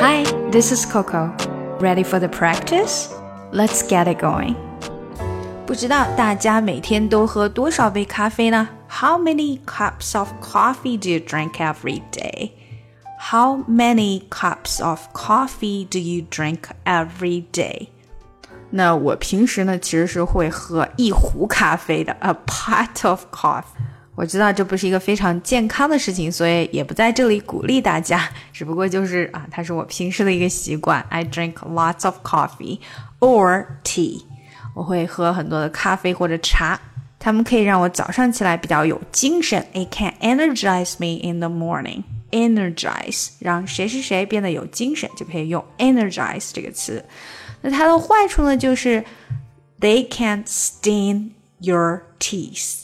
Hi, this is Coco. Ready for the practice? Let's get it going. 不知道大家每天都喝多少杯咖啡呢？How many cups of coffee do you drink every day? How many cups of coffee do you drink every day? 那我平时呢，其实是会喝一壶咖啡的，a pot of coffee。 我知道这不是一个非常健康的事情，所以也不在这里鼓励大家。只不过就是啊，它是我平时的一个习惯。I drink lots of coffee or tea。我会喝很多的咖啡或者茶，它们可以让我早上起来比较有精神。It can energize me in the morning. Energize 让谁谁谁变得有精神，就可以用 energize 这个词。那它的坏处呢，就是 they can stain your teeth。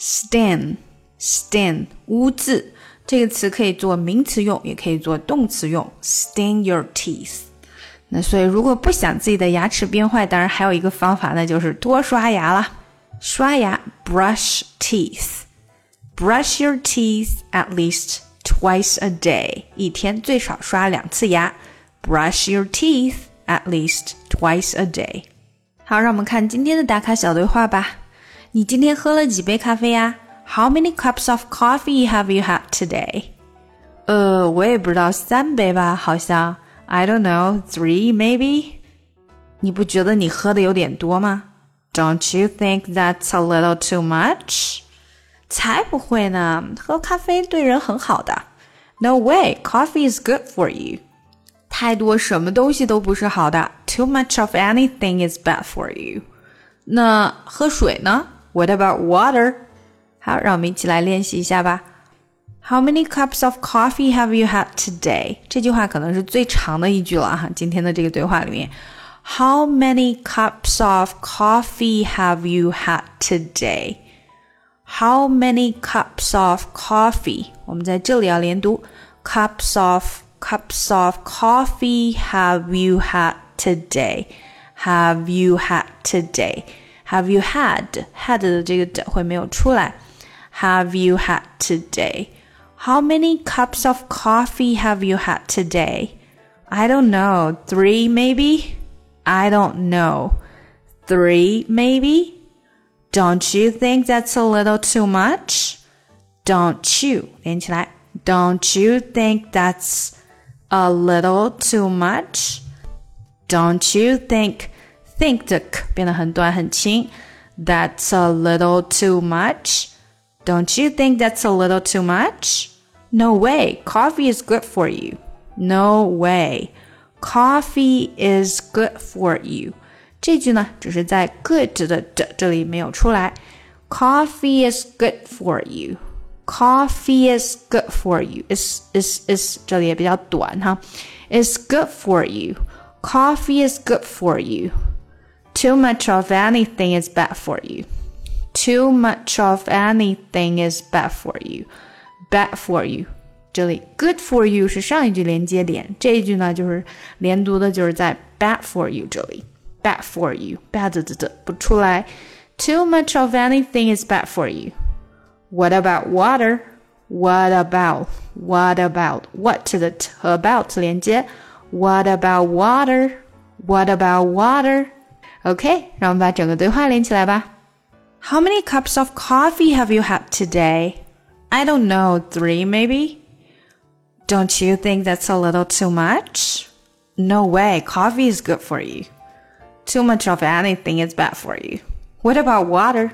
Stain stain 污渍这个词可以做名词用，也可以做动词用。stain your teeth。那所以如果不想自己的牙齿变坏，当然还有一个方法，那就是多刷牙啦。刷牙，brush teeth。brush your teeth at least twice a day，一天最少刷两次牙。brush your teeth at least twice a day。好，让我们看今天的打卡小对话吧。你今天喝了几杯咖啡呀？How many cups of coffee have you had today？呃，我也不知道，三杯吧，好像。I don't know, three maybe。你不觉得你喝的有点多吗？Don't you think that's a little too much？才不会呢，喝咖啡对人很好的。No way, coffee is good for you。太多什么东西都不是好的。Too much of anything is bad for you。那喝水呢 ？what about water? 好，让我们一起来练习一下吧。How many cups of coffee have you had today？这句话可能是最长的一句了哈。今天的这个对话里面，How many cups of coffee have you had today? How many cups of coffee？我们在这里要连读，cups of cups of coffee have you had today? Have you had today? Have you had had 的这个的会没有出来？Have you had today? How many cups of coffee have you had today? I don't know. Three maybe? I don't know. Three maybe? Don't you think that's a little too much? Don't you 连起来？Don't you think that's a little too much? Don't you think think 的 k 变得很短很轻。That's a little too much. Don't you think that's a little too much? No way. Coffee is good for you. No way. Coffee is good for you. 这句呢，只是在 good 的的这里没有出来。Coffee is good for you. Coffee is good for you. Is is is 这里也比较短哈。Is good for you. Coffee is good for you. Too much of anything is bad for you. Too much of anything is bad for you. Bad for you. 这里 good for you 是上一句连接点，这一句呢就是连读的，就是在 bad for you 这里。Bad for you. Bad 的的不出来。Too much of anything is bad for you. What about water? What about? What about? What 的和 about 连接。What about water? What about water? OK，让我们把整个对话连起来吧。How many cups of coffee have you had today? I don't know, three maybe? Don't you think that's a little too much? No way, coffee is good for you. Too much of anything is bad for you. What about water?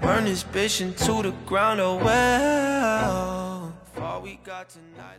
Burn this bitch into the ground, oh well. All we got tonight.